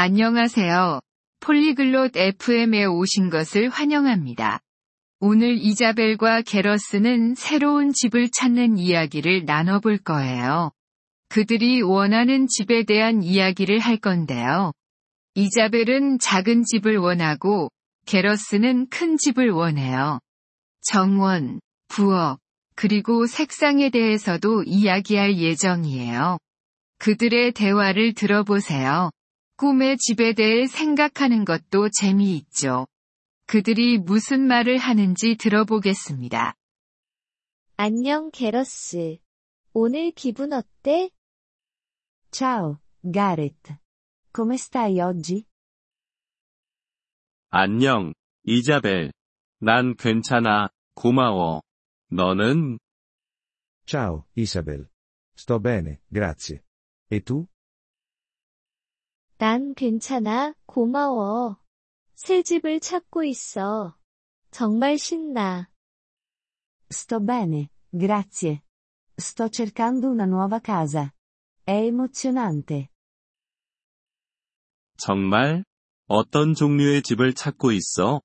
안녕하세요. 폴리글롯 FM에 오신 것을 환영합니다. 오늘 이자벨과 게러스는 새로운 집을 찾는 이야기를 나눠볼 거예요. 그들이 원하는 집에 대한 이야기를 할 건데요. 이자벨은 작은 집을 원하고 게러스는 큰 집을 원해요. 정원, 부엌, 그리고 색상에 대해서도 이야기할 예정이에요. 그들의 대화를 들어보세요. 꿈의 집에 대해 생각하는 것도 재미있죠. 그들이 무슨 말을 하는지 들어보겠습니다. 안녕, 게러스. 오늘 기분 어때? Ciao, Gareth. Come stai oggi? 안녕, 이자벨. 난 괜찮아, 고마워. 너는? Ciao, Isabel. Sto bene, grazie. E tu? 난 괜찮아, 고마워. 새 집을 찾고 있어. 정말 신나. Sto bene, grazie. Sto cercando una nuova casa. È emozionante. 정말? 어떤 종류의 집을 찾고 있어?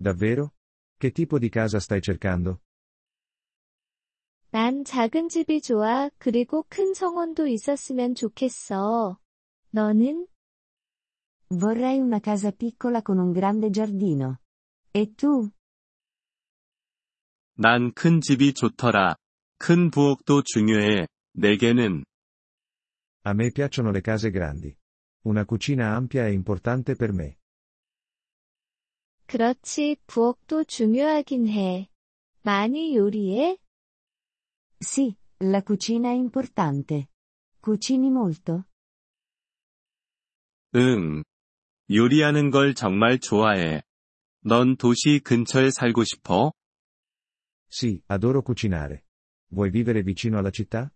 Davvero? Che tipo di casa stai cercando? 난 작은 집이 좋아, 그리고 큰 정원도 있었으면 좋겠어. 너는? Vorrei una casa piccola con un grande giardino. E tu? 난 큰 집이 좋더라. 큰 부엌도 중요해. 내게는. A me piacciono le case grandi. Una cucina ampia è importante per me. 그렇지, 부엌도 중요하긴 해. 많이 요리해? Sì, la cucina è importante. Cucini molto? 응. 요리하는 걸 정말 좋아해. 넌 도시 근처에 살고 싶어? Sì, adoro cucinare. Vuoi vivere vicino alla città?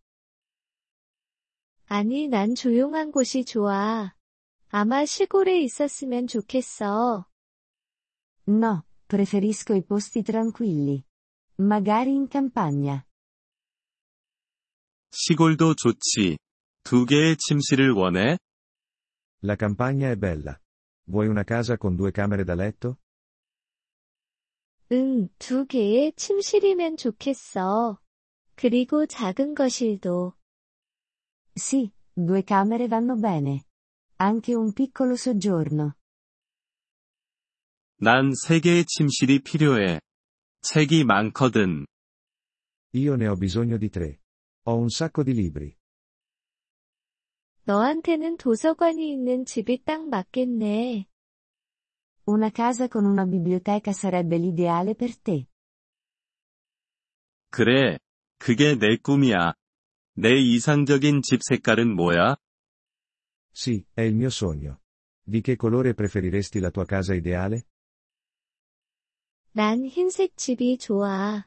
아니, 난 조용한 곳이 좋아. 아마 시골에 있었으면 좋겠어. No, preferisco i posti tranquilli. Magari in campagna. 시골도 좋지. 두 개의 침실을 원해? La campagna è bella. Vuoi una casa con due camere da letto? 응, 두 개의 침실이면 좋겠어. 그리고 작은 거실도. Sì, due camere vanno bene. Anche un piccolo soggiorno. 난 세 개의 침실이 필요해. 책이 많거든. Io ne ho bisogno di tre. Ho un sacco di libri. 너한테는 도서관이 있는 집이 딱 맞겠네. Una casa con una biblioteca sarebbe l'ideale per te. 그래. 그게 내 꿈이야. 내 이상적인 집 색깔은 뭐야? Sì, è il mio sogno. Di che colore preferiresti la tua casa ideale? 난 흰색 집이 좋아.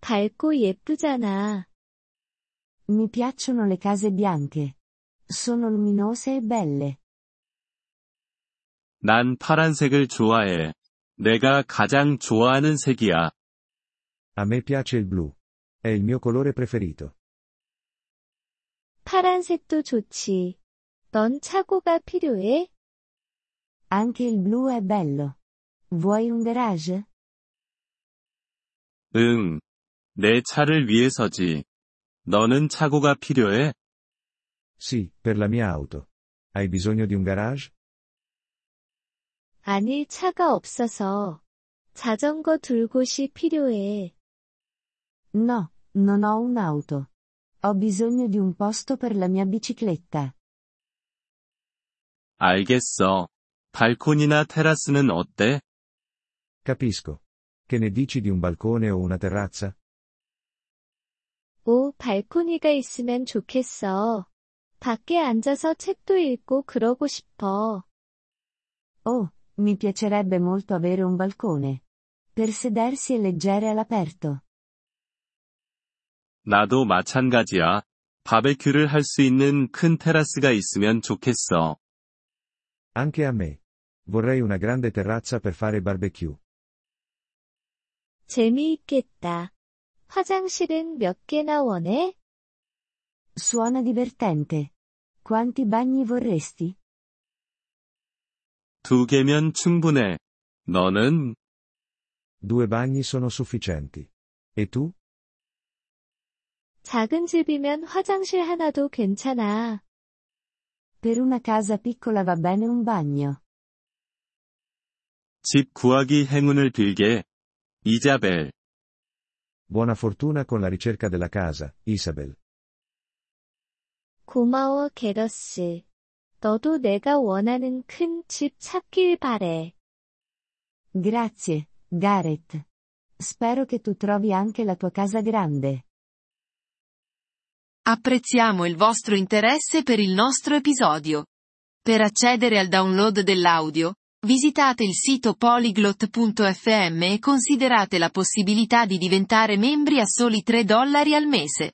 밝고 예쁘잖아. Mi piacciono le case bianche. Sono luminose e belle. 난 파란색을 좋아해. 내가 가장 좋아하는 색이야. A me piace il blu. È il mio colore preferito. 파란색도 좋지. 넌 차고가 필요해? Anche il blu è bello. Vuoi un garage? 응. 내 차를 위해서지. 너는 차고가 필요해? Sì, per la mia auto. Hai bisogno di un garage? 아니, 차가 없어서. 자전거 둘 곳이 필요해. No, non ho un'auto. Ho bisogno di un posto per la mia bicicletta. 알겠어. 발코니나 테라스는 어때? Capisco. Che ne dici di un balcone o una terrazza? 오, 발코니가 있으면 좋겠어. 밖에 앉아서 책도 읽고 그러고 싶어. Oh, mi piacerebbe molto avere un balcone. Per sedersi e leggere all'aperto. 나도 마찬가지야. 바베큐를 할 수 있는 큰 테라스가 있으면 좋겠어. Anche a me. Vorrei una grande terrazza per fare barbecue. 재미있겠다. 화장실은 몇 개나 원해? Suona divertente. Quanti bagni vorresti? 두 개면 충분해. 너는 Due bagni sono sufficienti. E tu? 작은 집이면 화장실 하나도 괜찮아. Per una casa piccola va bene un bagno. 집 구하기 행운을 빌게. 이자벨. Buona fortuna con la ricerca della casa, Isabel. 고마워, 게러스. 너도 내가 원하는 큰 집 찾길 바래. Grazie, Gareth. Spero che tu trovi anche la tua casa grande. Apprezziamo il vostro interesse per il nostro episodio. Per accedere al download dell'audio, visitate il sito polyglot.fm e considerate la possibilità di diventare membri a soli 3 dollari al mese.